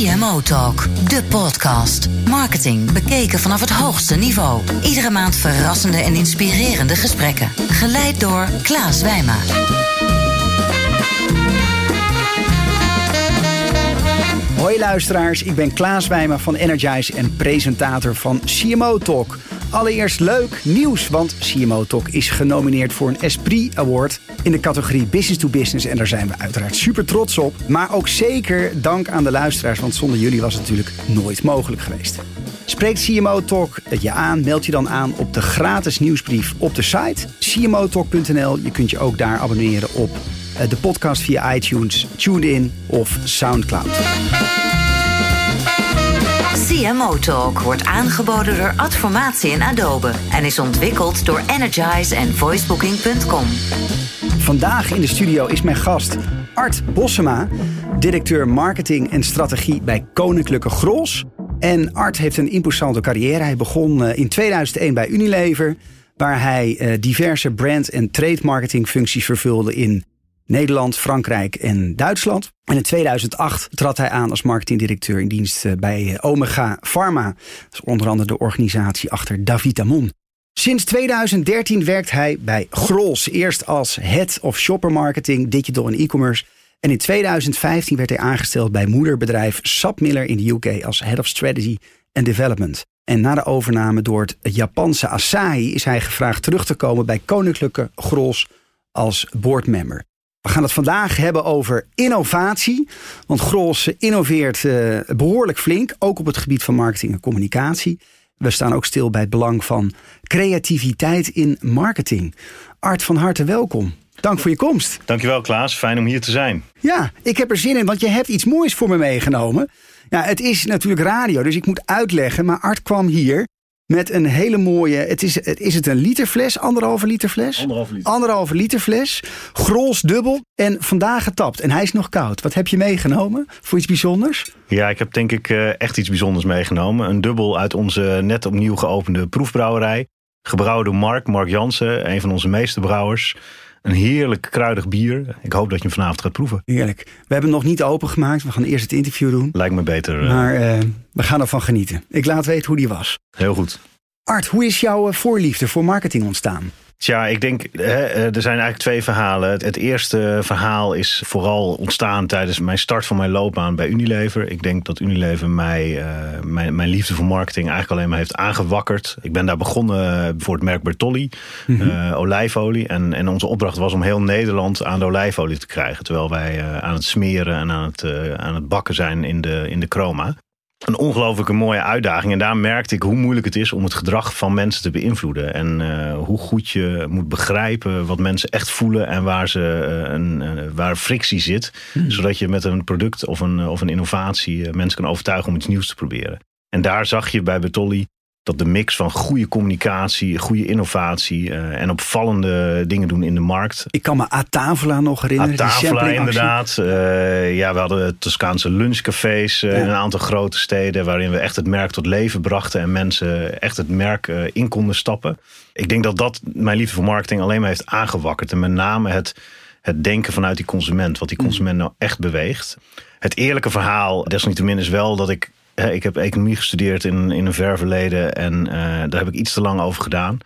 CMO Talk, de podcast. Marketing bekeken vanaf het hoogste niveau. Iedere maand verrassende en inspirerende gesprekken. Geleid door Klaas Wijma. Hoi luisteraars, ik ben Klaas Wijma van Energize en presentator van CMO Talk. Allereerst leuk nieuws, want CMO Talk is genomineerd voor een Esprit Award in de categorie Business to Business. En daar zijn we uiteraard super trots op. Maar ook zeker dank aan de luisteraars, want zonder jullie was het natuurlijk nooit mogelijk geweest. Spreekt CMO Talk het je aan, meld je dan aan op de gratis nieuwsbrief op de site cmotalk.nl. Je kunt je ook daar abonneren op de podcast via iTunes, TuneIn of Soundcloud. CMO Talk wordt aangeboden door Adformatie en Adobe en is ontwikkeld door Energize en voicebooking.com. Vandaag in de studio is mijn gast Art Bossema, directeur marketing en strategie bij Koninklijke Gros. En Art heeft een imposante carrière. Hij begon eh, in 2001 bij Unilever, waar hij eh, diverse brand- en trade marketing functies vervulde in Nederland, Frankrijk en Duitsland. En in 2008 trad hij aan als marketingdirecteur in dienst eh, bij Omega Pharma. Dat is onder andere de organisatie achter Davitamon. Sinds 2013 werkt hij bij Grols. Eerst als Head of Shopper Marketing, Digital en E-commerce. En in 2015 werd hij aangesteld bij moederbedrijf Sapmiller in de UK als Head of Strategy and Development. En na de overname door het Japanse Asahi is hij gevraagd terug te komen bij Koninklijke Grols als boardmember. We gaan het vandaag hebben over innovatie. Want Grols innoveert uh, behoorlijk flink, ook op het gebied van marketing en communicatie. We staan ook stil bij het belang van creativiteit in marketing. Art, van harte welkom. Dank voor je komst. Dankjewel Klaas, fijn om hier te zijn. Ja, ik heb er zin in, want je hebt iets moois voor me meegenomen. Ja, het is natuurlijk radio, dus ik moet uitleggen. Maar Art kwam hier met een hele mooie. Het is, is het een literfles? Anderhalve liter fles? Anderhalve liter. Anderhalve liter fles. Grols dubbel. En vandaag getapt. En hij is nog koud. Wat heb je meegenomen voor iets bijzonders? Ja, ik heb denk ik eh, echt iets bijzonders meegenomen. Een dubbel uit onze net opnieuw geopende proefbrouwerij. Gebrouwen door Mark, Mark Jansen, een van onze meeste brouwers. Een heerlijk kruidig bier. Ik hoop dat je hem vanavond gaat proeven. Heerlijk. We hebben hem nog niet opengemaakt. We gaan eerst het interview doen. Lijkt me beter. Uh... Maar uh, we gaan ervan genieten. Ik laat weten hoe die was. Heel goed. Art, hoe is jouw voorliefde voor marketing ontstaan? Tja, ik denk, hè, er zijn eigenlijk twee verhalen. Het eerste verhaal is vooral ontstaan tijdens mijn start van mijn loopbaan bij Unilever. Ik denk dat Unilever mij, uh, mijn, mijn liefde voor marketing eigenlijk alleen maar heeft aangewakkerd. Ik ben daar begonnen voor het merk Bertolli, mm -hmm. uh, olijfolie. En, en onze opdracht was om heel Nederland aan de olijfolie te krijgen. Terwijl wij uh, aan het smeren en aan het, aan het bakken zijn in de, in de chroma een ongelooflijke mooie uitdaging. En daar merkte ik hoe moeilijk het is om het gedrag van mensen te beïnvloeden. En uh, hoe goed je moet begrijpen wat mensen echt voelen en waar, ze, uh, een, uh, waar frictie zit. Hmm. Zodat je met een product of een, of een innovatie mensen kan overtuigen om iets nieuws te proberen. En daar zag je bij Betolli dat de mix van goede communicatie, goede innovatie uh, en opvallende dingen doen in de markt. Ik kan me Atavla nog herinneren. Atavla inderdaad. Uh, ja, we hadden Toscaanse lunchcafés uh, ja. in een aantal grote steden waarin we echt het merk tot leven brachten en mensen echt het merk in konden stappen. Ik denk dat dat mijn liefde voor marketing alleen maar heeft aangewakkerd. En met name het, het denken vanuit die consument, wat die consument nou echt beweegt. Het eerlijke verhaal, desalniettemin, is wel dat ik ik heb economie gestudeerd in, in een ver verleden en uh, daar heb ik iets te lang over gedaan.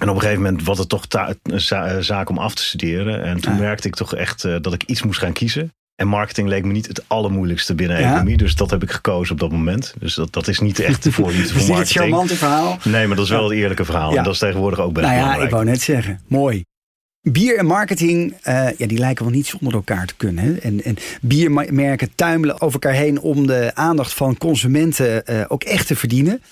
En op een gegeven moment was het toch een za zaak om af te studeren. En toen ja. merkte ik toch echt uh, dat ik iets moest gaan kiezen. En marketing leek me niet het allermoeilijkste binnen ja. economie. Dus dat heb ik gekozen op dat moment. Dus dat, dat is niet echt de voorliefde voor marketing. Het charmante verhaal. Nee, maar dat is wel het eerlijke verhaal. Ja. En dat is tegenwoordig ook best nou ja, belangrijk. Ik wou net zeggen, mooi. Bier en marketing, uh, ja, die lijken wel niet zonder elkaar te kunnen. En, en biermerken tuimelen over elkaar heen om de aandacht van consumenten uh, ook echt te verdienen.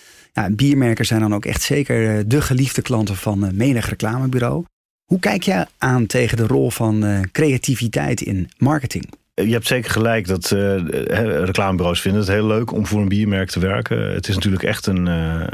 Biermerken zijn dan ook echt zeker uh, de geliefde klanten van menig reclamebureau. Hoe kijk jij aan tegen de rol van creativiteit in marketing? Je hebt zeker gelijk dat uh, reclamebureaus vinden het heel leuk om voor een biermerk te werken. Het is natuurlijk echt een,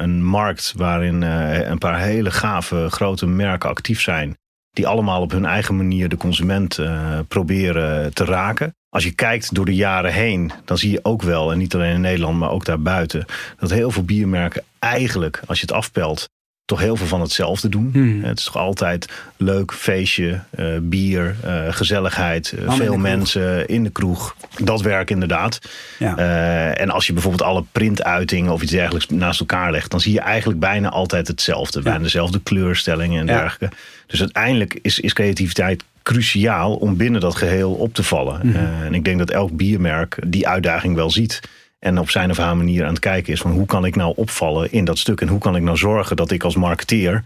een markt waarin een paar hele gave grote merken actief zijn die allemaal op hun eigen manier de consument uh, proberen te raken. Als je kijkt door de jaren heen, dan zie je ook wel, en niet alleen in Nederland, maar ook daarbuiten, dat heel veel biermerken eigenlijk, als je het afpelt, toch heel veel van hetzelfde doen. Hmm. Het is toch altijd leuk, feestje, eh, bier, eh, gezelligheid, eh, veel mensen in de kroeg. Dat werk inderdaad. Ja. Eh, en als je bijvoorbeeld alle printuitingen of iets dergelijks naast elkaar legt, dan zie je eigenlijk bijna altijd hetzelfde. Bijna dezelfde kleurstellingen en Ja. dergelijke. Dus uiteindelijk is, is creativiteit cruciaal om binnen dat geheel op te vallen. Mhm. Eh, en ik denk dat elk biermerk die uitdaging wel ziet. En op zijn of haar manier aan het kijken is van hoe kan ik nou opvallen in dat stuk. En hoe kan ik nou zorgen dat ik als marketeer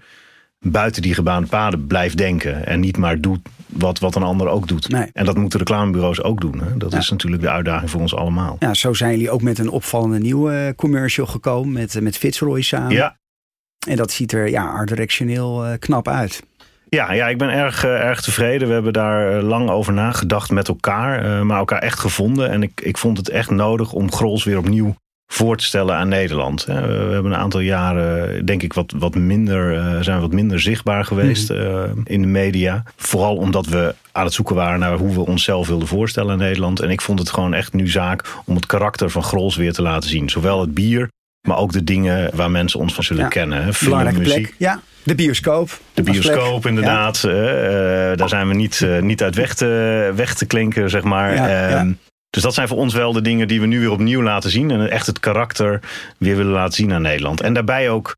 buiten die gebaande paden blijf denken. En niet maar doe wat, wat een ander ook doet. Nee. En dat moeten reclamebureaus ook doen. Hè? Dat Ja. is natuurlijk de uitdaging voor ons allemaal. Ja, zo zijn jullie ook met een opvallende nieuwe commercial gekomen met, met Fitzroy samen. Ja, En dat ziet er ja, directioneel eh, knap uit. Ja, ja, ik ben erg, eh, erg tevreden. We hebben daar eh, lang over nagedacht met elkaar, eh, maar elkaar echt gevonden. En ik, ik vond het echt nodig om Grols weer opnieuw voor te stellen aan Nederland. We hebben een aantal jaren, denk ik, wat, wat minder, zijn wat minder zichtbaar geweest eh, in de media. Vooral omdat we aan het zoeken waren naar hoe we onszelf wilden voorstellen in Nederland. En ik vond het gewoon echt nu zaak om het karakter van Grols weer te laten zien. Zowel het bier, maar ook de dingen waar mensen ons van zullen Ja, kennen. Belangrijke muziek. plek. Ja, de bioscoop. De plek. bioscoop, inderdaad. Eh, eh, daar zijn we niet, eh, niet uit weg te, weg te klinken, zeg maar. Ja. Ehm, Dus dat zijn voor ons wel de dingen die we nu weer opnieuw laten zien. En echt het karakter weer willen laten zien aan Nederland. En daarbij ook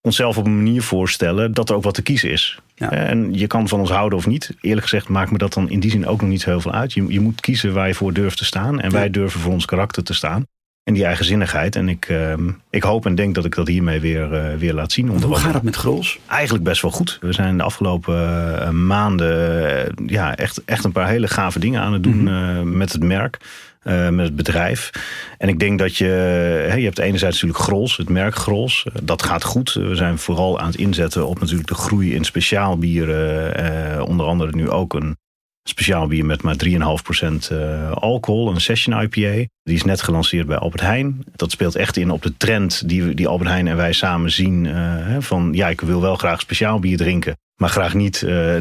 onszelf op een manier voorstellen dat er ook wat te kiezen is. Ja. En je kan van ons houden of niet. Eerlijk gezegd maakt me dat dan in die zin ook nog niet heel veel uit. Je, je moet kiezen waar je voor durft te staan. En Ja. wij durven voor ons karakter te staan. En die eigenzinnigheid. En ik, ehm, ik hoop en denk dat ik dat hiermee weer, eh, weer laat zien. Hoe gaat het met Grols? Eigenlijk best wel goed. We zijn de afgelopen eh, maanden eh, ja, echt, echt een paar hele gave dingen aan het doen Mhm. met het merk. met het bedrijf. En ik denk dat je. Hè, je hebt enerzijds natuurlijk Grols, het merk Grols. Dat gaat goed. We zijn vooral aan het inzetten op natuurlijk de groei in speciaalbieren. eh, onder andere nu ook een speciaal bier met maar 3,5% eh, alcohol. Een Session IPA. Die is net gelanceerd bij Albert Heijn. Dat speelt echt in op de trend die, die Albert Heijn en wij samen zien. eh, van ja, ik wil wel graag speciaal bier drinken. Maar graag niet eh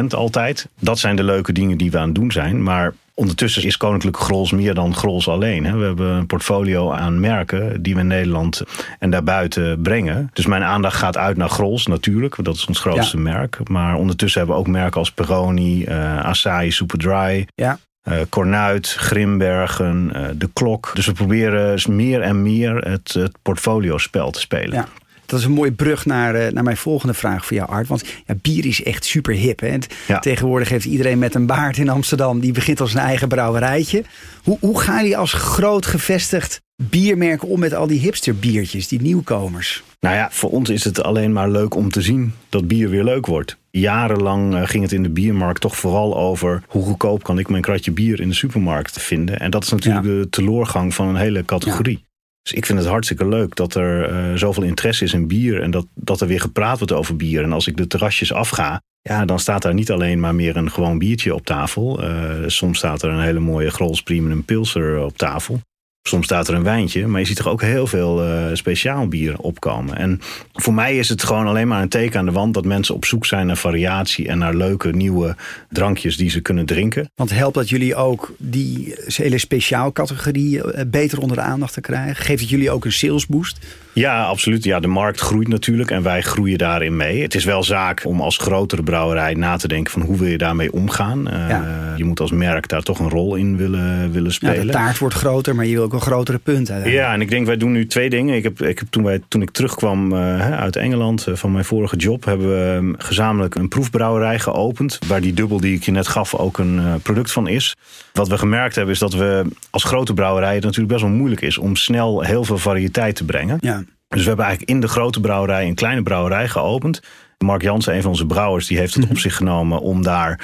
9,5% altijd. Dat zijn de leuke dingen die we aan het doen zijn. Maar ondertussen is Koninklijke Grols meer dan Grols alleen. Hè. We hebben een portfolio aan merken die we in Nederland en daarbuiten brengen. Dus mijn aandacht gaat uit naar Grols natuurlijk. want Dat is ons grootste merk. Maar ondertussen hebben we ook merken als Peroni, eh Asahi Superdry. Ja. eh Cornuit, Grimbergen, eh, De Klok. Dus we proberen meer en meer het, het portfolio-spel te spelen. Ja. Dat is een mooie brug naar, eh, naar mijn volgende vraag voor jou, Art. Want ja, bier is echt super hip. Hè? Ja. Tegenwoordig heeft iedereen met een baard in Amsterdam. Die begint als zijn eigen brouwerijtje. Hoe, hoe gaan jullie als groot gevestigd biermerk om met al die hipsterbiertjes, die nieuwkomers? Nou ja, voor ons is het alleen maar leuk om te zien dat bier weer leuk wordt. Jarenlang eh, ging het in de biermarkt toch vooral over hoe goedkoop kan ik mijn kratje bier in de supermarkt vinden. En dat is natuurlijk Ja. de teloorgang van een hele categorie. Dus ik vind het hartstikke leuk dat er eh, zoveel interesse is in bier en dat, dat er weer gepraat wordt over bier. En als ik de terrasjes afga, ja, dan staat daar niet alleen maar meer een gewoon biertje op tafel. Eh, soms staat er een hele mooie Grols Premium Pilser op tafel. Soms staat er een wijntje, maar je ziet er ook heel veel eh, speciaal bier opkomen. En voor mij is het gewoon alleen maar een teken aan de wand dat mensen op zoek zijn naar variatie en naar leuke nieuwe drankjes die ze kunnen drinken. Want helpt dat jullie ook die hele speciaalcategorie eh, beter onder de aandacht te krijgen? Geeft het jullie ook een salesboost? Ja, absoluut. Ja, de markt groeit natuurlijk en wij groeien daarin mee. Het is wel zaak om als grotere brouwerij na te denken van hoe wil je daarmee omgaan. Eh, Ja. Je moet als merk daar toch een rol in willen, willen Ja, spelen. de taart wordt groter, maar je wil ook een grotere punt. Ja, en ik denk wij doen nu twee dingen. Ik heb, ik heb toen, wij, toen ik terugkwam eh, uit Engeland eh, van mijn vorige job, hebben we eh, gezamenlijk een proefbrouwerij geopend. Waar die dubbel die ik je net gaf ook een product van is. Wat we gemerkt hebben is dat we als grote brouwerij het natuurlijk best wel moeilijk is om snel heel veel variëteit te brengen. Ja. Dus we hebben eigenlijk in de grote brouwerij een kleine brouwerij geopend. Mark Jansen, een van onze brouwers, die heeft het op zich genomen om daar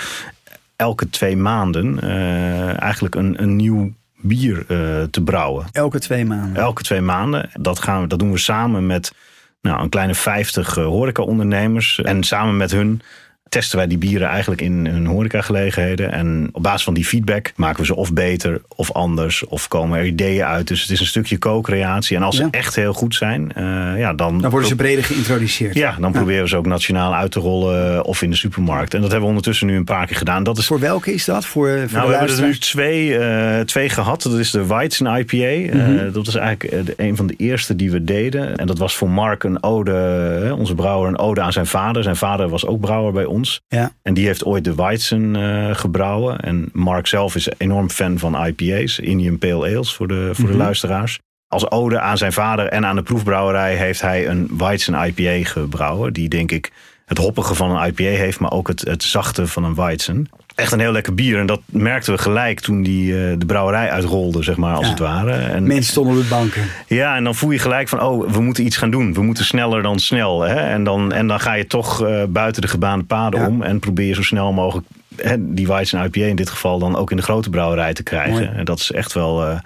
elke twee maanden eh, eigenlijk een, een nieuw bier eh, te brouwen. Elke twee maanden. Elke twee maanden. Dat, gaan we, dat doen we samen met nou, een kleine 50 uh, horeca-ondernemers. En samen met hun testen wij die bieren eigenlijk in hun horecagelegenheden. En op basis van die feedback maken we ze of beter of anders. Of komen er ideeën uit. Dus het is een stukje co-creatie. En als ze echt heel goed zijn, uh, ja, dan... Dan worden ze breder geïntroduceerd. Ja, dan proberen we ze ook nationaal uit te rollen of in de supermarkt. En dat hebben we ondertussen nu een paar keer gedaan. Dat is... Voor welke is dat? Voor, voor nou, we hebben er nu twee, uh, twee gehad. Dat is de Weizen IPA. Mm -hmm. dat was eigenlijk een van de eerste die we deden. En dat was voor Mark een ode, onze brouwer, een ode aan zijn vader. Zijn vader was ook brouwer bij ons. Ja. En die heeft ooit de Weizen uh, gebrouwen. En Mark zelf is enorm fan van IPA's, Indian Pale Ales voor de, voor de Mhm. luisteraars. Als ode aan zijn vader en aan de proefbrouwerij heeft hij een Weizen IPA gebrouwen. Die denk ik het hoppige van een IPA heeft, maar ook het, het zachte van een Weizen. Echt een heel lekker bier. En dat merkten we gelijk toen die uh, de brouwerij uitrolde, zeg maar, als Ja. het ware. En, Mensen stonden op de banken. ja, en dan voel je gelijk van, oh, we moeten iets gaan doen. We moeten sneller dan snel. Hè? En, dan, en dan ga je toch uh, buiten de gebaande paden Ja. om. En probeer je zo snel mogelijk hè, die Weizen IPA in dit geval dan ook in de grote brouwerij te krijgen. Mooi. En dat is echt wel... Uh,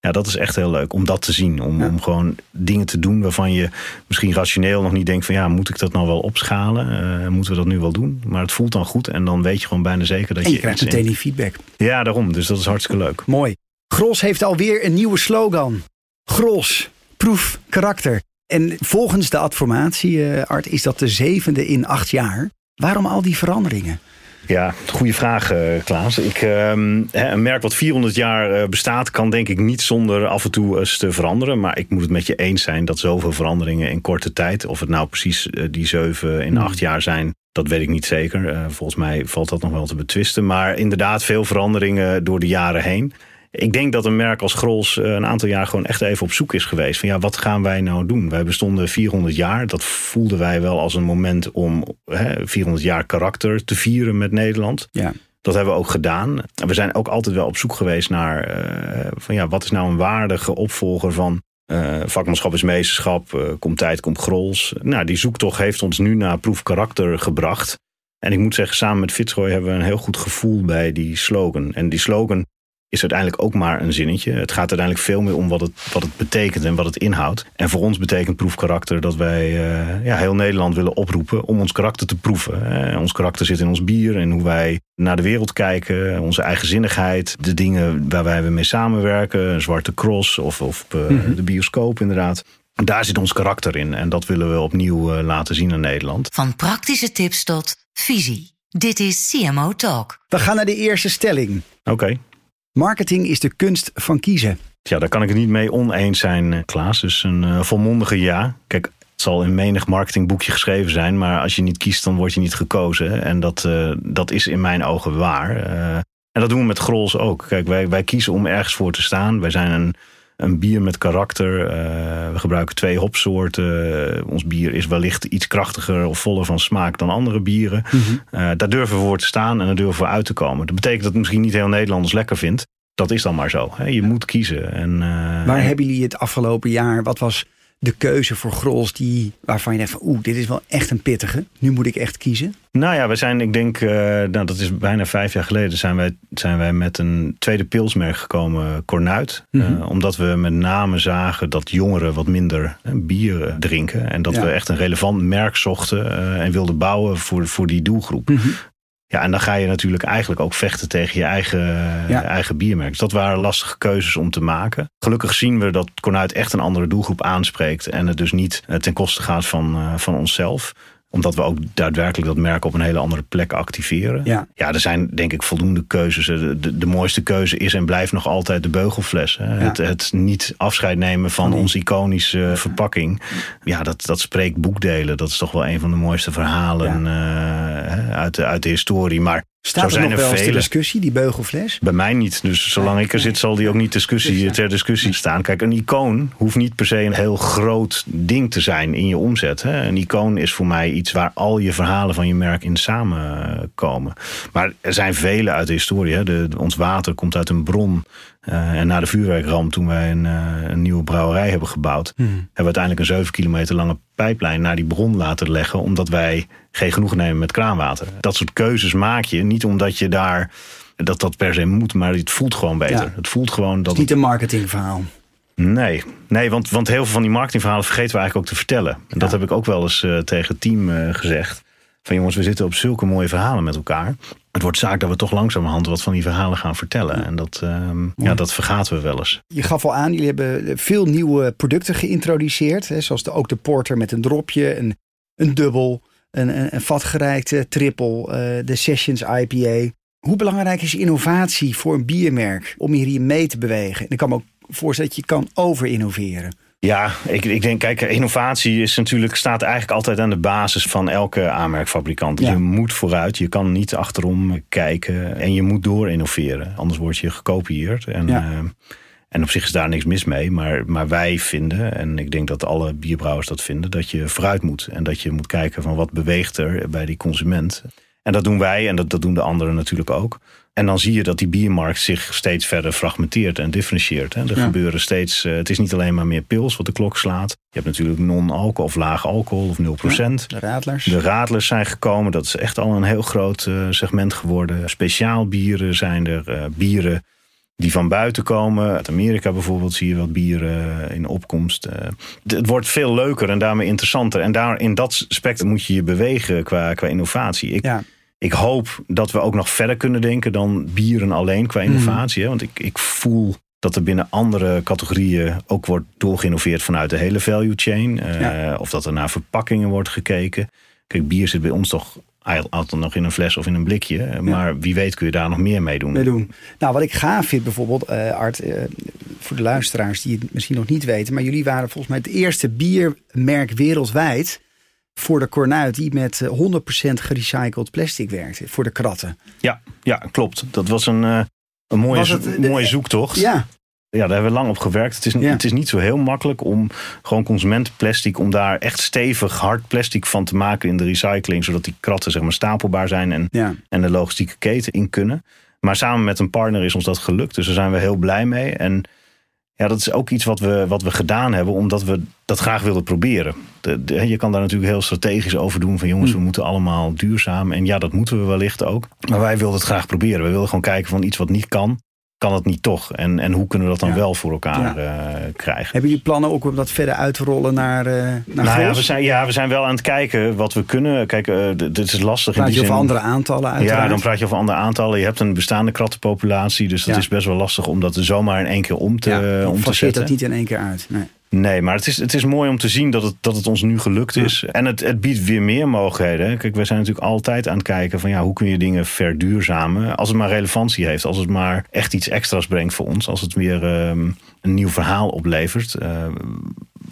ja, dat is echt heel leuk om dat te zien. Om, Ja. om gewoon dingen te doen waarvan je misschien rationeel nog niet denkt van ja, moet ik dat nou wel opschalen? Uh, moeten we dat nu wel doen? Maar het voelt dan goed en dan weet je gewoon bijna zeker dat En je je. krijgt meteen die feedback. Ja, daarom. Dus dat is hartstikke leuk. Mooi. Gros heeft alweer een nieuwe slogan. Gros, proef karakter. En volgens de adformatie, eh, Art, is dat de zevende in acht jaar. Waarom al die veranderingen? Ja, goede vraag, eh, Klaas. Ik, ehm, een merk wat 400 jaar eh, bestaat, kan denk ik niet zonder af en toe eens te veranderen. Maar ik moet het met je eens zijn dat zoveel veranderingen in korte tijd, of het nou precies eh, die zeven in Hmm. acht jaar zijn, dat weet ik niet zeker. Volgens mij valt dat nog wel te betwisten. Maar inderdaad, veel veranderingen door de jaren heen. Ik denk dat een merk als Grols eh, een aantal jaar gewoon echt even op zoek is geweest. Van ja, wat gaan wij nou doen? Wij bestonden 400 jaar. Dat voelden wij wel als een moment om hè, 400 jaar karakter te vieren met Nederland. Ja. Dat hebben we ook gedaan. En we zijn ook altijd wel op zoek geweest naar eh, van ja, wat is nou een waardige opvolger van eh, vakmanschap is meesterschap, komt tijd, komt grols. Nou, die zoektocht heeft ons nu naar proef karakter gebracht. En ik moet zeggen, samen met Fitzroy hebben we een heel goed gevoel bij die slogan. En die slogan is uiteindelijk ook maar een zinnetje. Het gaat uiteindelijk veel meer om wat het, wat het betekent en wat het inhoudt. En voor ons betekent proefkarakter dat wij eh, ja, heel Nederland willen oproepen om ons karakter te proeven. Eh, ons karakter zit in ons bier en hoe wij naar de wereld kijken, onze eigenzinnigheid, de dingen waar wij mee samenwerken, een zwarte cross of, of eh, Mhm. de bioscoop inderdaad. Daar zit ons karakter in en dat willen we opnieuw eh, laten zien aan Nederland. Van praktische tips tot visie. Dit is CMO Talk. We gaan naar de eerste stelling. Oké. Marketing is de kunst van kiezen. Ja, daar kan ik het niet mee oneens zijn, eh, Klaas. Dus een eh, volmondige ja. Kijk, het zal in menig marketingboekje geschreven zijn, maar als je niet kiest, dan word je niet gekozen. En dat, eh, dat is in mijn ogen waar. En dat doen we met Grols ook. Kijk, wij, wij kiezen om ergens voor te staan. Wij zijn een, een bier met karakter. We gebruiken twee hopsoorten. Ons bier is wellicht iets krachtiger of voller van smaak dan andere bieren. Eh, daar durven we voor te staan en daar durven we uit te komen. Dat betekent dat het misschien niet heel Nederlanders lekker vindt. Dat is dan maar zo. Hè. Je moet kiezen. En, eh, Waar en- hebben jullie het afgelopen jaar? Wat was de keuze voor Grols die, waarvan je denkt van oeh, dit is wel echt een pittige. Nu moet ik echt kiezen. Nou ja, we zijn, ik denk, eh, nou, dat is bijna vijf jaar geleden, zijn wij, zijn wij met een tweede pilsmerk gekomen, Cornuit. Mhm. Eh, omdat we met name zagen dat jongeren wat minder eh, bier eh, drinken. En dat Ja. we echt een relevant merk zochten eh, en wilden bouwen voor, voor die doelgroep. Ja, en dan ga je natuurlijk eigenlijk ook vechten tegen je eigen, Ja. eigen biermerk. Dus dat waren lastige keuzes om te maken. Gelukkig zien we dat Cornuit echt een andere doelgroep aanspreekt. En het dus niet eh, ten koste gaat van, eh, van onszelf omdat we ook daadwerkelijk dat merk op een hele andere plek activeren. Ja. ja er zijn denk ik voldoende keuzes. De, de, de mooiste keuze is en blijft nog altijd de beugelfles. Hè. Het, het niet afscheid nemen van die- onze iconische verpakking. Ja, dat, dat spreekt boekdelen. Dat is toch wel een van de mooiste verhalen eh, uit, de, uit de historie. Maar Staat er nog er wel eens discussie, die beugelfles? Bij mij niet. Dus zolang ik er zit, zal die ook niet discussie, ter discussie staan. Kijk, een icoon hoeft niet per se een heel groot ding te zijn in je omzet. Hè. Een icoon is voor mij iets waar al je verhalen van je merk in samenkomen. Maar er zijn vele uit de historie. Hè. De, ons water komt uit een bron. Uh, en na de vuurwerkramp, toen wij een, uh, een nieuwe brouwerij hebben gebouwd, Hmm. hebben we uiteindelijk een 7 kilometer lange pijplijn naar die bron laten leggen, omdat wij geen genoeg nemen met kraanwater. Dat soort keuzes maak je niet omdat je daar dat dat per se moet, maar het voelt gewoon beter. Ja. Het voelt gewoon dat. Het is niet een marketingverhaal. Nee, nee want, want heel veel van die marketingverhalen vergeten we eigenlijk ook te vertellen. En dat heb ik ook wel eens uh, tegen het team uh, gezegd. Van jongens, we zitten op zulke mooie verhalen met elkaar. Het wordt zaak dat we toch langzamerhand wat van die verhalen gaan vertellen. En dat, ehm, ja, dat vergaten we wel eens. Je gaf al aan, jullie hebben veel nieuwe producten geïntroduceerd. Hè, zoals de, ook de porter met een dropje, een, een dubbel, een, een, een vatgerijkte triple, uh, de Sessions IPA. Hoe belangrijk is innovatie voor een biermerk om hier mee te bewegen? En ik kan me ook voorstellen dat je kan over-innoveren. Ja, ik, ik denk, kijk, innovatie is natuurlijk, staat eigenlijk altijd aan de basis van elke aanmerkfabrikant. Je moet vooruit, je kan niet achterom kijken en je moet door innoveren. Anders word je gekopieerd. En, uh, en op zich is daar niks mis mee. Maar, maar wij vinden, en ik denk dat alle bierbrouwers dat vinden, dat je vooruit moet. En dat je moet kijken van wat beweegt er bij die consument. En dat doen wij en dat, dat doen de anderen natuurlijk ook. En dan zie je dat die biermarkt zich steeds verder fragmenteert en differentieert. Hè. Er gebeuren steeds, uh, het is niet alleen maar meer pils wat de klok slaat. Je hebt natuurlijk non-alcohol of laag alcohol of 0%. Ja, de radlers. De radlers zijn gekomen. Dat is echt al een heel groot uh, segment geworden. Speciaal bieren zijn er. Uh, bieren die van buiten komen. Uit Amerika bijvoorbeeld zie je wat bieren in opkomst. het wordt veel leuker en daarmee interessanter. En daar in dat spectrum moet je je bewegen qua, qua innovatie. Ik, ja ik hoop dat we ook nog verder kunnen denken dan bieren alleen qua innovatie. Mm. Want ik, ik voel dat er binnen andere categorieën ook wordt doorgeïnnoveerd vanuit de hele value chain. Uh, ja. Of dat er naar verpakkingen wordt gekeken. Kijk, bier zit bij ons toch altijd nog in een fles of in een blikje. Maar wie weet kun je daar nog meer mee doen. Mee doen. Nou, wat ik gaaf vind bijvoorbeeld, uh, Art, uh, voor de luisteraars die het misschien nog niet weten. Maar jullie waren volgens mij het eerste biermerk wereldwijd voor de Cornuit die met 100% eh, gerecycled plastic werkte voor de kratten. Ja, ja klopt. Dat was een, uh, een mooie, het, mooie zoektocht. Ja. Ja, daar hebben we lang op gewerkt. Het is, ja. het is niet zo heel makkelijk om gewoon consumentenplastic, om daar echt stevig hard plastic van te maken in de recycling, zodat die kratten zeg maar stapelbaar zijn en, ja. en de logistieke keten in kunnen. Maar samen met een partner is ons dat gelukt. Dus daar zijn we heel blij mee. En ja, dat is ook iets wat we, wat we gedaan hebben, omdat we dat graag wilden proberen. De, de, je kan daar natuurlijk heel strategisch over doen van jongens, we moeten allemaal duurzaam. En ja, dat moeten we wellicht ook. Maar wij wilden het graag proberen. We wilden gewoon kijken van iets wat niet kan kan het niet toch? En, en hoe kunnen we dat dan ja. wel voor elkaar ja. uh, krijgen? Hebben jullie plannen ook om dat verder uit te rollen naar, uh, naar nou ja we, zijn, ja, we zijn wel aan het kijken wat we kunnen. Kijk, uh, dit is lastig. Praat in je die over zin. andere aantallen uiteraard? Ja, dan praat je over andere aantallen. Je hebt een bestaande krattenpopulatie. Dus dat is best wel lastig om dat zomaar in één keer om te, ja, om te zetten. dat niet in één keer uit. Nee. Nee, maar het is, het is mooi om te zien dat het, dat het ons nu gelukt is. Ja. En het, het biedt weer meer mogelijkheden. Kijk, wij zijn natuurlijk altijd aan het kijken van ja, hoe kun je dingen verduurzamen. Als het maar relevantie heeft, als het maar echt iets extra's brengt voor ons. Als het weer um, een nieuw verhaal oplevert. Uh,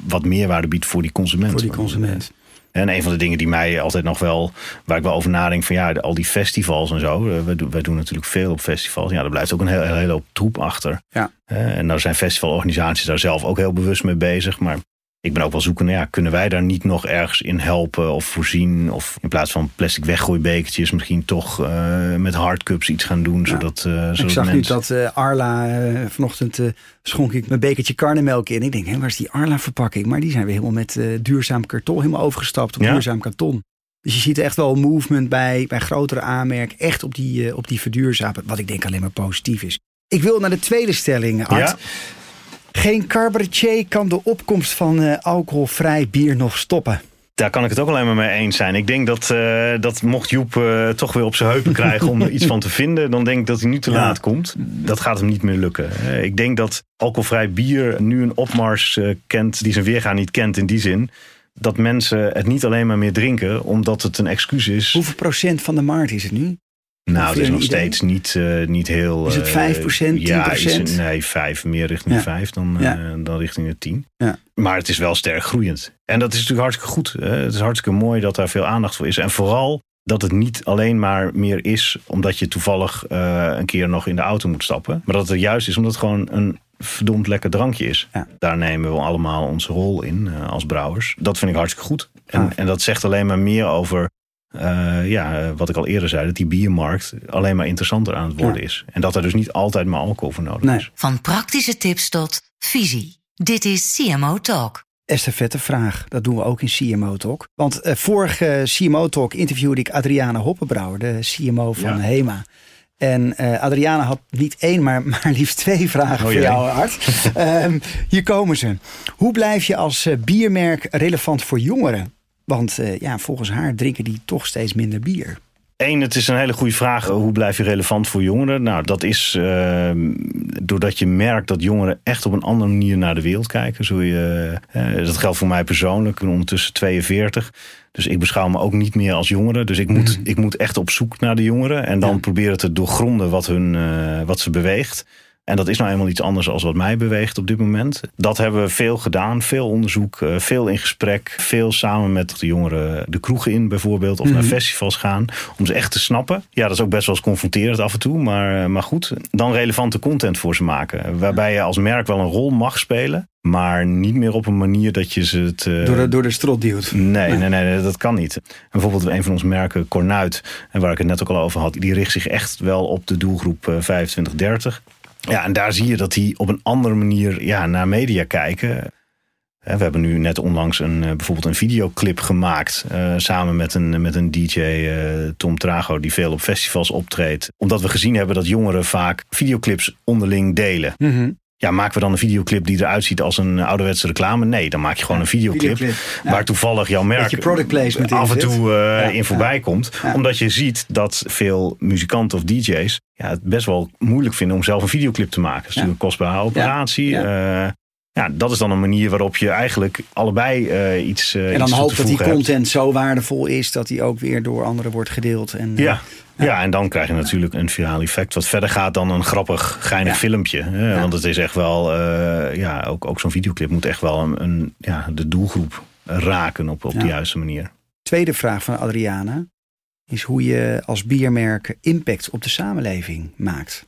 wat meerwaarde biedt voor die consument. Voor die consument. En een van de dingen die mij altijd nog wel, waar ik wel over nadenk, van ja, al die festivals en zo. Wij, wij doen natuurlijk veel op festivals. Ja, er blijft ook een hele, hele hoop troep achter. Ja. En daar zijn festivalorganisaties daar zelf ook heel bewust mee bezig. Maar ik ben ook wel zoeken, ja, kunnen wij daar niet nog ergens in helpen of voorzien? Of in plaats van plastic weggooibekertjes misschien toch uh, met hardcups iets gaan doen. Ja. Zodat, uh, zodat ik zag mensen... nu dat uh, Arla, vanochtend schonk ik mijn bekertje karnemelk in. Ik denk, hé, waar is die Arla verpakking? Maar die zijn weer helemaal met duurzaam karton helemaal overgestapt op ja. duurzaam karton. Dus je ziet echt wel een movement bij, bij grotere aanmerken. Echt op die, op die verduurzamen. Wat ik denk alleen maar positief is. Ik wil naar de tweede stelling, Art. Ja? Geen cabaretier kan de opkomst van uh, alcoholvrij bier nog stoppen. Daar kan ik het ook alleen maar mee eens zijn. Ik denk dat, uh, dat mocht Joep uh, toch weer op zijn heupen krijgen om er iets van te vinden, dan denk ik dat hij nu te ja. laat komt. Dat gaat hem niet meer lukken. Uh, ik denk dat alcoholvrij bier nu een opmars kent die zijn weerga niet kent in die zin. Dat mensen het niet alleen maar meer drinken omdat het een excuus is. Hoeveel procent van de markt is het nu? Nou, het is nog steeds niet, uh, niet heel... Is het 5 procent, 10 Ja, is het, nee, 5. Meer richting ja. 5 dan, ja. uh, dan richting de 10. Ja. Maar het is wel sterk groeiend. En dat is natuurlijk hartstikke goed. Hè? Het is hartstikke mooi dat daar veel aandacht voor is. En vooral dat het niet alleen maar meer is omdat je toevallig uh, een keer nog in de auto moet stappen. Maar dat het juist is omdat het gewoon een verdomd lekker drankje is. Ja. Daar nemen we allemaal onze rol in als brouwers. Dat vind ik hartstikke goed. En, ah. en dat zegt alleen maar meer over uh, ja, wat ik al eerder zei, dat die biermarkt alleen maar interessanter aan het worden ja. is. En dat er dus niet altijd maar alcohol voor nodig nee. is. Van praktische tips tot visie. Dit is CMO Talk. Estafette vraag. Dat doen we ook in CMO Talk. Want uh, vorige CMO Talk interviewde ik Adriana Hoppenbrouwer, de CMO van ja. HEMA. En uh, Adriana had niet één, maar, maar liefst twee vragen oh, voor jou, Art. um, hier komen ze. Hoe blijf je als uh, biermerk relevant voor jongeren? Want uh, ja, volgens haar drinken die toch steeds minder bier. Eén, het is een hele goede vraag. Hoe blijf je relevant voor jongeren? Nou, dat is uh, doordat je merkt dat jongeren echt op een andere manier naar de wereld kijken. Zul je, uh, dat geldt voor mij persoonlijk. Ik ben ondertussen 42. Dus ik beschouw me ook niet meer als jongere. Dus ik moet, mm. ik moet echt op zoek naar de jongeren. En dan ja. proberen te doorgronden wat, hun, uh, wat ze beweegt. En dat is nou eenmaal iets anders dan wat mij beweegt op dit moment. Dat hebben we veel gedaan. Veel onderzoek, veel in gesprek. Veel samen met de jongeren de kroegen in bijvoorbeeld. Of mm -hmm. naar festivals gaan. Om ze echt te snappen. Ja, dat is ook best wel eens confronterend af en toe. Maar, maar goed, dan relevante content voor ze maken. Waarbij je als merk wel een rol mag spelen. Maar niet meer op een manier dat je ze het... Uh... Door, de, door de strot duwt. Nee, nee, nee, nee, dat kan niet. En bijvoorbeeld een van onze merken, Cornuit, en waar ik het net ook al over had, die richt zich echt wel op de doelgroep uh, 25-30. Ja, en daar zie je dat die op een andere manier ja, naar media kijken. We hebben nu net onlangs een, bijvoorbeeld een videoclip gemaakt. Uh, samen met een, met een DJ, Tom Trago, die veel op festivals optreedt. Omdat we gezien hebben dat jongeren vaak videoclips onderling delen. Mm. Ja, maken we dan een videoclip die eruit ziet als een ouderwetse reclame? Nee, dan maak je gewoon een videoclip, videoclip. Ja. waar toevallig jouw merk product af en toe uh, ja. in voorbij komt. Omdat je ziet dat veel muzikanten of DJ's ja, het best wel moeilijk vinden om zelf een videoclip te maken. Dat is natuurlijk een kostbare operatie. Ja. Uh, ja, dat is dan een manier waarop je eigenlijk allebei uh, iets. Uh, en dan hoop dat die content hebt. zo waardevol is dat die ook weer door anderen wordt gedeeld. En, ja. Ja. Ja, en dan krijg je natuurlijk een viraal effect. Wat verder gaat dan een grappig, geinig ja. filmpje. Hè? Ja. Want het is echt wel, uh, ja, ook, ook zo'n videoclip moet echt wel een, een, ja, de doelgroep raken op, op de juiste manier. Tweede vraag van Adriana is hoe je als biermerk impact op de samenleving maakt.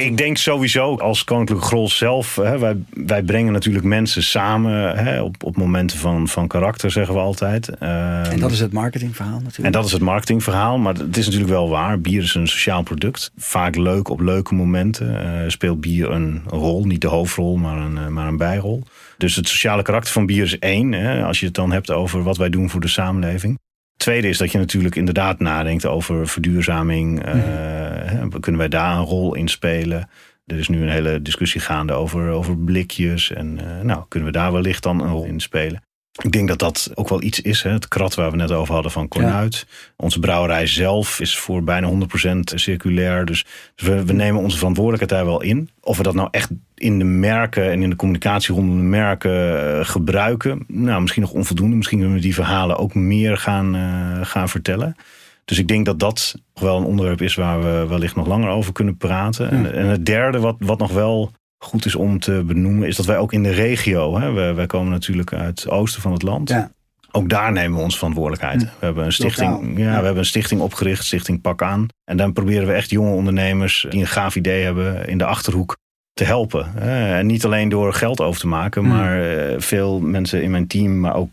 Ik denk sowieso als Koninklijke Grol zelf, hè, wij, wij brengen natuurlijk mensen samen hè, op, op momenten van, van karakter, zeggen we altijd. Um, en dat is het marketingverhaal natuurlijk. En dat is het marketingverhaal, maar het is natuurlijk wel waar. Bier is een sociaal product. Vaak leuk op leuke momenten uh, speelt bier een rol, niet de hoofdrol, maar een, uh, maar een bijrol. Dus het sociale karakter van bier is één, hè, als je het dan hebt over wat wij doen voor de samenleving. Tweede is dat je natuurlijk inderdaad nadenkt over verduurzaming. Mm. Uh, kunnen wij daar een rol in spelen? Er is nu een hele discussie gaande over, over blikjes. En uh, nou, kunnen we daar wellicht dan een rol in spelen? Ik denk dat dat ook wel iets is. Hè? Het krat waar we net over hadden van Cornuit. Ja. Onze brouwerij zelf is voor bijna 100% circulair. Dus we, we, nemen onze verantwoordelijkheid daar wel in. Of we dat nou echt in de merken en in de communicatie rondom de merken uh, gebruiken. Nou, misschien nog onvoldoende. Misschien kunnen we die verhalen ook meer gaan, uh, gaan vertellen. Dus ik denk dat dat wel een onderwerp is waar we wellicht nog langer over kunnen praten. Ja. En, en het derde, wat, wat nog wel goed is om te benoemen, is dat wij ook in de regio, hè, wij, wij komen natuurlijk uit het oosten van het land. Ja. Ook daar nemen we onze verantwoordelijkheid. Hm. We hebben een stichting, ja, ja, we hebben een stichting opgericht, Stichting Pak aan. En dan proberen we echt jonge ondernemers die een gaaf idee hebben in de achterhoek te helpen. En niet alleen door geld over te maken, hm. maar veel mensen in mijn team, maar ook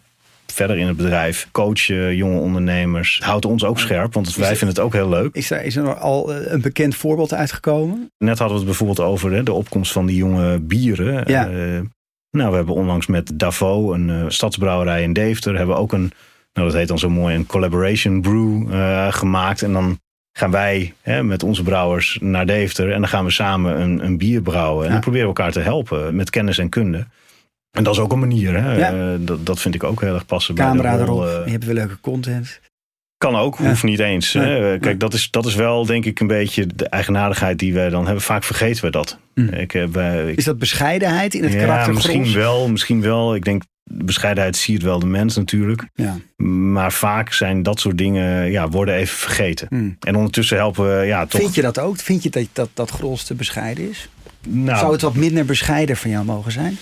verder in het bedrijf coachen jonge ondernemers. Houdt ons ook scherp, want wij vinden het ook heel leuk. Is er, is er al een bekend voorbeeld uitgekomen? Net hadden we het bijvoorbeeld over hè, de opkomst van die jonge bieren. Ja. Uh, nou, we hebben onlangs met Davo, een uh, stadsbrouwerij in Deventer, hebben ook een, nou dat heet dan zo mooi, een collaboration brew uh, gemaakt. En dan gaan wij hè, met onze brouwers naar Deventer en dan gaan we samen een, een bier brouwen. En ja. dan proberen we elkaar te helpen met kennis en kunde. En dat is ook een manier. Hè? Ja. Uh, dat, dat vind ik ook heel erg passen Camera bij de rol. erop. Uh, je hebt weer leuke content. Kan ook, ja. hoeft niet eens. Nee. Hè? Kijk, dat is, dat is wel denk ik een beetje de eigenaardigheid die wij dan hebben. Vaak vergeten we dat. Mm. Ik, ik, is dat bescheidenheid in het ja, karakter? Misschien wel, misschien wel. Ik denk bescheidenheid siert wel de mens natuurlijk. Ja. Maar vaak zijn dat soort dingen, ja, worden even vergeten. Mm. En ondertussen helpen we, ja, toch... Vind je dat ook? Vind je dat dat, dat Grols te bescheiden is? Nou, Zou het wat minder bescheiden van jou mogen zijn?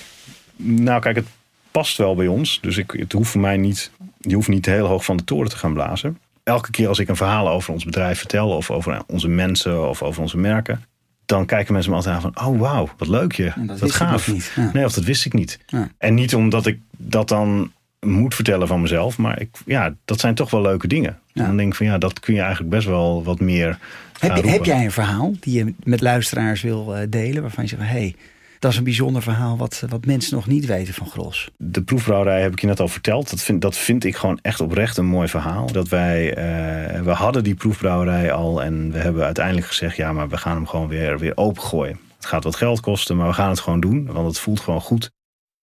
Nou, kijk, het past wel bij ons. Dus ik, het hoeft voor mij niet. Je hoeft niet heel hoog van de toren te gaan blazen. Elke keer als ik een verhaal over ons bedrijf vertel, of over onze mensen, of over onze merken, dan kijken mensen me altijd aan van: oh wauw, wat leuk je. Dat wat gaaf. Niet. Ja. Nee, of dat wist ik niet. Ja. En niet omdat ik dat dan moet vertellen van mezelf, maar ik, ja, dat zijn toch wel leuke dingen. Dan denk ik van ja, dat kun je eigenlijk best wel wat meer. Heb, heb jij een verhaal die je met luisteraars wil delen, waarvan je zegt: hé, hey, dat is een bijzonder verhaal wat, wat mensen nog niet weten van Gros. De proefbrouwerij heb ik je net al verteld. Dat vind, dat vind ik gewoon echt oprecht een mooi verhaal. Dat wij, uh, we hadden die proefbrouwerij al en we hebben uiteindelijk gezegd... ja, maar we gaan hem gewoon weer, weer opengooien. Het gaat wat geld kosten, maar we gaan het gewoon doen. Want het voelt gewoon goed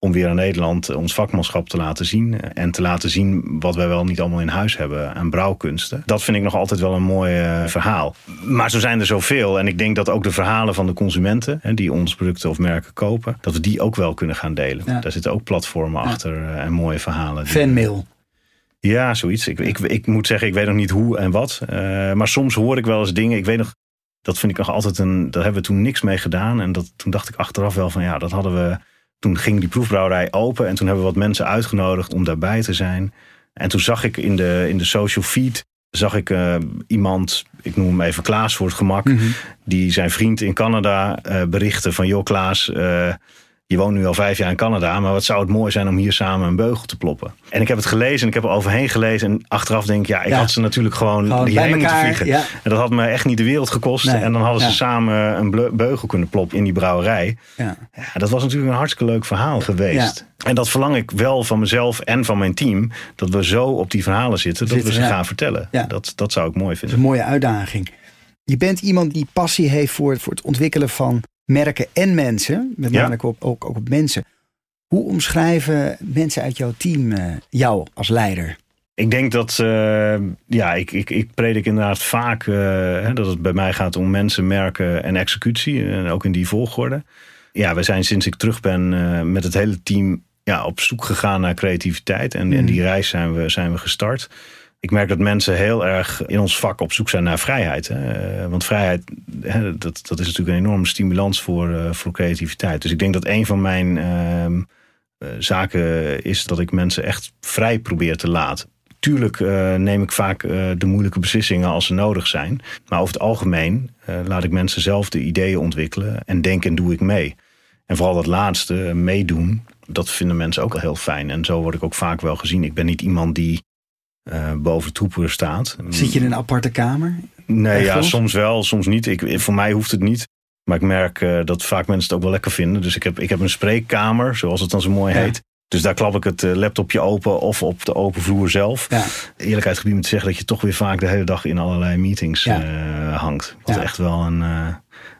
om weer aan Nederland ons vakmanschap te laten zien. En te laten zien wat wij wel niet allemaal in huis hebben aan brouwkunsten. Dat vind ik nog altijd wel een mooi uh, verhaal. Maar zo zijn er zoveel. En ik denk dat ook de verhalen van de consumenten hè, die onze producten of merken kopen, dat we die ook wel kunnen gaan delen. Ja. Daar zitten ook platformen ja. achter uh, en mooie verhalen. Fanmail. Ja, zoiets. Ik, ik, ik moet zeggen, ik weet nog niet hoe en wat. Uh, maar soms hoor ik wel eens dingen. Ik weet nog, dat vind ik nog altijd een. Daar hebben we toen niks mee gedaan. En dat, toen dacht ik achteraf wel van ja, dat hadden we. Toen ging die proefbrouwerij open. En toen hebben we wat mensen uitgenodigd om daarbij te zijn. En toen zag ik in de, in de social feed. Zag ik uh, iemand, ik noem hem even Klaas voor het gemak. Mm -hmm. Die zijn vriend in Canada uh, berichtte van: Joh, Klaas. Uh, je woont nu al vijf jaar in Canada, maar wat zou het mooi zijn om hier samen een beugel te ploppen. En ik heb het gelezen en ik heb er overheen gelezen. En achteraf denk ik, ja, ik ja. had ze natuurlijk gewoon, gewoon hierheen moeten vliegen. Ja. En dat had me echt niet de wereld gekost. Nee. En dan hadden ze ja. samen een beugel kunnen ploppen in die brouwerij. Ja. dat was natuurlijk een hartstikke leuk verhaal geweest. En dat verlang ik wel van mezelf en van mijn team. Dat we zo op die verhalen zitten, dat we ze gaan vertellen. Dat, dat zou ik mooi vinden. Dat is een mooie uitdaging. Je bent iemand die passie heeft voor, voor het ontwikkelen van merken en mensen, met name ja. ook, ook, ook op mensen. Hoe omschrijven mensen uit jouw team uh, jou als leider? Ik denk dat, uh, ja, ik, ik, ik predik inderdaad vaak uh, hè, dat het bij mij gaat om mensen, merken en executie. En ook in die volgorde. Ja, we zijn sinds ik terug ben met het hele team ja, op zoek gegaan naar creativiteit. En, mm. en die reis zijn we, zijn we gestart ik merk dat mensen heel erg in ons vak op zoek zijn naar vrijheid. Hè? Want vrijheid, hè, dat, dat is natuurlijk een enorme stimulans voor, uh, voor creativiteit. Dus ik denk dat een van mijn uh, uh, zaken is dat ik mensen echt vrij probeer te laten. Tuurlijk neem ik vaak de moeilijke beslissingen als ze nodig zijn. Maar over het algemeen laat ik mensen zelf de ideeën ontwikkelen. En denk en doe ik mee. En vooral dat laatste, meedoen, dat vinden mensen ook al heel fijn. En zo word ik ook vaak wel gezien. Ik ben niet iemand die uh, boven troepen staat. Zit je in een aparte kamer? Nee, ja, soms wel, soms niet. Ik, voor mij hoeft het niet. Maar ik merk uh, dat vaak mensen het ook wel lekker vinden. Dus ik heb, ik heb een spreekkamer, zoals het dan zo mooi ja. heet. Dus daar klap ik het uh, laptopje open of op de open vloer zelf. Ja. Eerlijkheid gebied te zeggen dat je toch weer vaak de hele dag in allerlei meetings ja. hangt. Wat echt wel een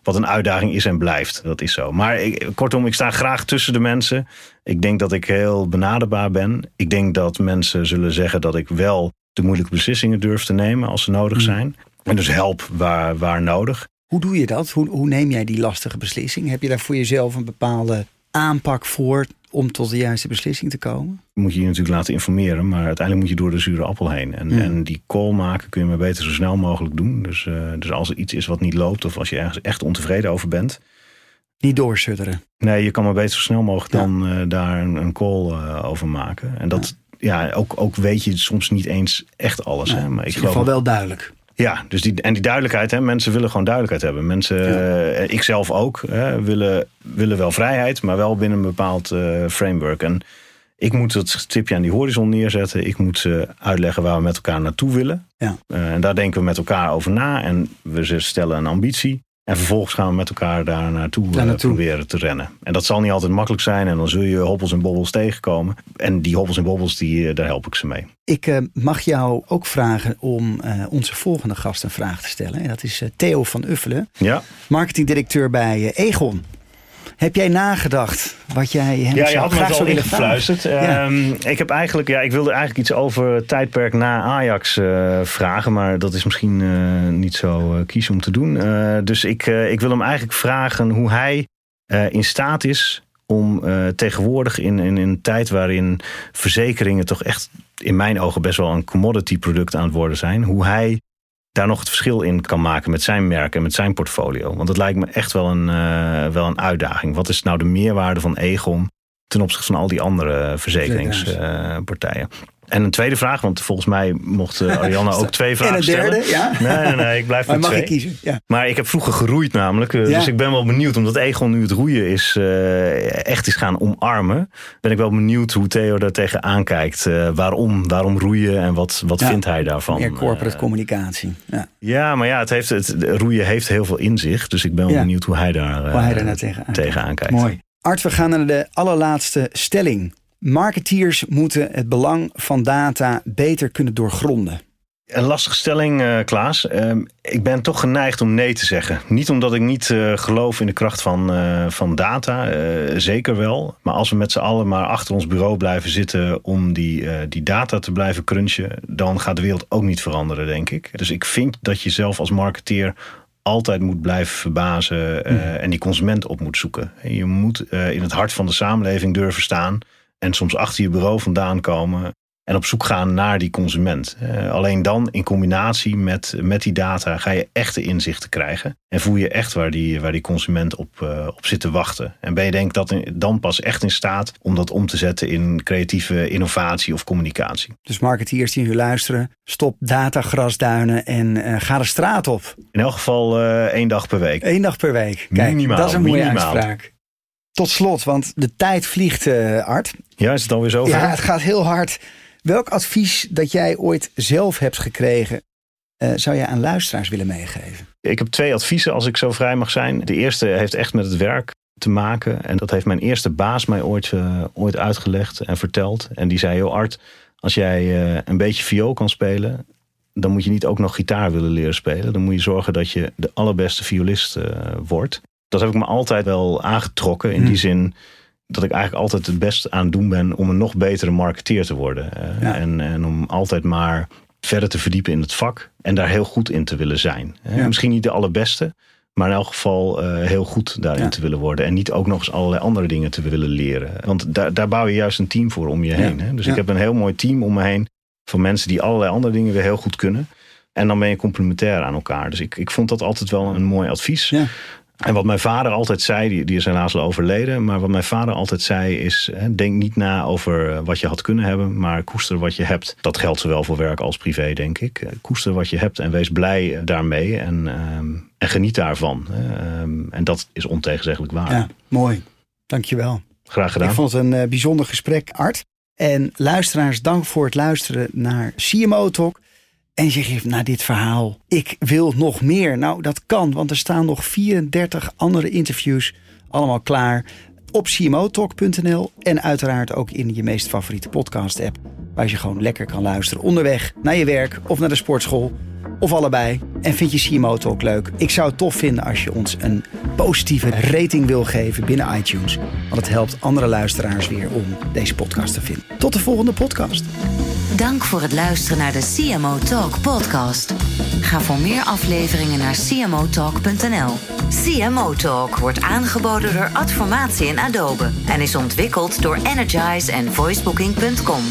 wat een uitdaging is en blijft. Dat is zo. Maar ik, kortom, ik sta graag tussen de mensen. Ik denk dat ik heel benaderbaar ben. Ik denk dat mensen zullen zeggen dat ik wel de moeilijke beslissingen durf te nemen als ze nodig zijn. En dus help waar, waar nodig. Hoe doe je dat? Hoe, hoe neem jij die lastige beslissing? Heb je daar voor jezelf een bepaalde aanpak voor om tot de juiste beslissing te komen? Moet je je natuurlijk laten informeren, maar uiteindelijk moet je door de zure appel heen. En, ja. en die call maken kun je maar beter zo snel mogelijk doen. Dus, uh, dus als er iets is wat niet loopt of als je ergens echt ontevreden over bent. Niet doorsudderen. Nee, je kan maar beter zo snel mogelijk ja. dan uh, daar een, een call uh, over maken. En dat, ja, ja ook, ook weet je soms niet eens echt alles. Nee, hè? Maar ik in ieder geval wel duidelijk. Ja, dus die, en die duidelijkheid, hè, mensen willen gewoon duidelijkheid hebben. Mensen, ja. uh, ik zelf ook, hè, willen, willen wel vrijheid, maar wel binnen een bepaald uh, framework. En ik moet het stipje aan die horizon neerzetten. Ik moet ze uitleggen waar we met elkaar naartoe willen. Ja. Uh, en daar denken we met elkaar over na. En we stellen een ambitie. En vervolgens gaan we met elkaar daar naartoe, daar naartoe. Proberen te rennen. En dat zal niet altijd makkelijk zijn. En dan zul je hobbels en bobbels tegenkomen. En die hobbels en bobbels, die, daar help ik ze mee. Ik uh, mag jou ook vragen om uh, onze volgende gast een vraag te stellen. En dat is Theo van Uffelen. Ja. Marketingdirecteur bij Egon. Heb jij nagedacht wat jij hem ja, je had graag zo ingefluisterd. Ja. Um, ik heb eigenlijk, ja, ik wilde eigenlijk iets over het tijdperk na Ajax uh, vragen, maar dat is misschien uh, niet zo uh, kies om te doen. dus ik, ik wil hem eigenlijk vragen hoe hij in staat is om tegenwoordig in, in, in een tijd waarin verzekeringen toch echt in mijn ogen best wel een commodity product aan het worden zijn, hoe hij daar nog het verschil in kan maken met zijn merk en met zijn portfolio. Want het lijkt me echt wel een, uh, wel een uitdaging. Wat is nou de meerwaarde van Egon ten opzichte van al die andere verzekeringspartijen? Uh, en een tweede vraag, want volgens mij mocht uh, Arianna ook twee vragen stellen. En een derde, ja. Nee, nee, nee, ik blijf maar met mag twee. ik kiezen? Ja. Maar ik heb vroeger geroeid namelijk. Ja. Dus ik ben wel benieuwd, omdat Egon nu het roeien is, uh, echt is gaan omarmen. Ben ik wel benieuwd hoe Theo daar tegen aankijkt. waarom, waarom roeien en wat, wat ja. vindt hij daarvan? Meer corporate communicatie. Ja. ja, maar ja, het heeft, het, roeien heeft heel veel inzicht. Dus ik ben wel benieuwd hoe hij daar, hoe hij daar nou tegen, tegen aankijkt. Mooi. Art, we gaan naar de allerlaatste stelling. Marketeers moeten het belang van data beter kunnen doorgronden. Een lastige stelling, uh, Klaas. Ehm, ik ben toch geneigd om nee te zeggen. Niet omdat ik niet uh, geloof in de kracht van, uh, van data, zeker wel. Maar als we met z'n allen maar achter ons bureau blijven zitten om die, die data te blijven crunchen, dan gaat de wereld ook niet veranderen, denk ik. Dus ik vind dat je zelf als marketeer altijd moet blijven verbazen en die consument op moet zoeken. Je moet in het hart van de samenleving durven staan en soms achter je bureau vandaan komen en op zoek gaan naar die consument. Uh, alleen dan in combinatie met, met die data ga je echte inzichten krijgen. En voel je echt waar die, waar die consument op, uh, op zit te wachten. En ben je denk dat dan pas echt in staat om dat om te zetten in creatieve innovatie of communicatie. Dus marketeers die nu luisteren, stop datagrasduinen en uh, ga de straat op. In elk geval één dag per week. Eén dag per week. Kijk, minimaal, dat is een mooie minimaal. uitspraak. Tot slot, want de tijd vliegt, Art. Ja, is het alweer zo? Ja, het gaat heel hard. Welk advies dat jij ooit zelf hebt gekregen, uh, zou jij aan luisteraars willen meegeven? Ik heb twee adviezen als ik zo vrij mag zijn. De eerste heeft echt met het werk te maken. En dat heeft mijn eerste baas mij ooit, uh, ooit uitgelegd en verteld. En die zei, heel Art, als jij uh, een beetje viool kan spelen... dan moet je niet ook nog gitaar willen leren spelen. Dan moet je zorgen dat je de allerbeste violist wordt. Dat heb ik me altijd wel aangetrokken. In die hmm. zin dat ik eigenlijk altijd het best aan het doen ben om een nog betere marketeer te worden. Uh, en, en om altijd maar verder te verdiepen in het vak en daar heel goed in te willen zijn. Ja. Misschien niet de allerbeste, maar in elk geval uh, heel goed daarin ja. te willen worden. En niet ook nog eens allerlei andere dingen te willen leren. Want daar, daar bouw je juist een team voor om je heen. Hè? Dus ik heb een heel mooi team om me heen van mensen die allerlei andere dingen weer heel goed kunnen. En dan ben je complementair aan elkaar. Dus ik, ik vond dat altijd wel een mooi advies. Ja. En wat mijn vader altijd zei, die, die is helaas al overleden, maar wat mijn vader altijd zei is: hè, denk niet na over eh, wat je had kunnen hebben, maar koester wat je hebt. Dat geldt zowel voor werk als privé, denk ik. Eh, koester wat je hebt en wees blij eh, daarmee en, ehm, en geniet daarvan. Um, en dat is ontegenzeggelijk waar. Ja, mooi. Dankjewel. Graag gedaan. Ik vond het een bijzonder gesprek, Art. En luisteraars, dank voor het luisteren naar CMO Talk. En je geeft na dit verhaal, ik wil nog meer. Nou, dat kan, want er staan nog 34 andere interviews allemaal klaar op cmotalk.nl en uiteraard ook in je meest favoriete podcast app. Waar je gewoon lekker kan luisteren onderweg naar je werk of naar de sportschool of allebei. En vind je CMO Talk leuk? Ik zou het tof vinden als je ons een positieve rating wil geven binnen iTunes. Want het helpt andere luisteraars weer om deze podcast te vinden. Tot de volgende podcast. Dank voor het luisteren naar de CMO Talk podcast. Ga voor meer afleveringen naar cmotalk.nl. CMO Talk wordt aangeboden door Adformatie en Adobe en is ontwikkeld door Energize en voicebooking.com.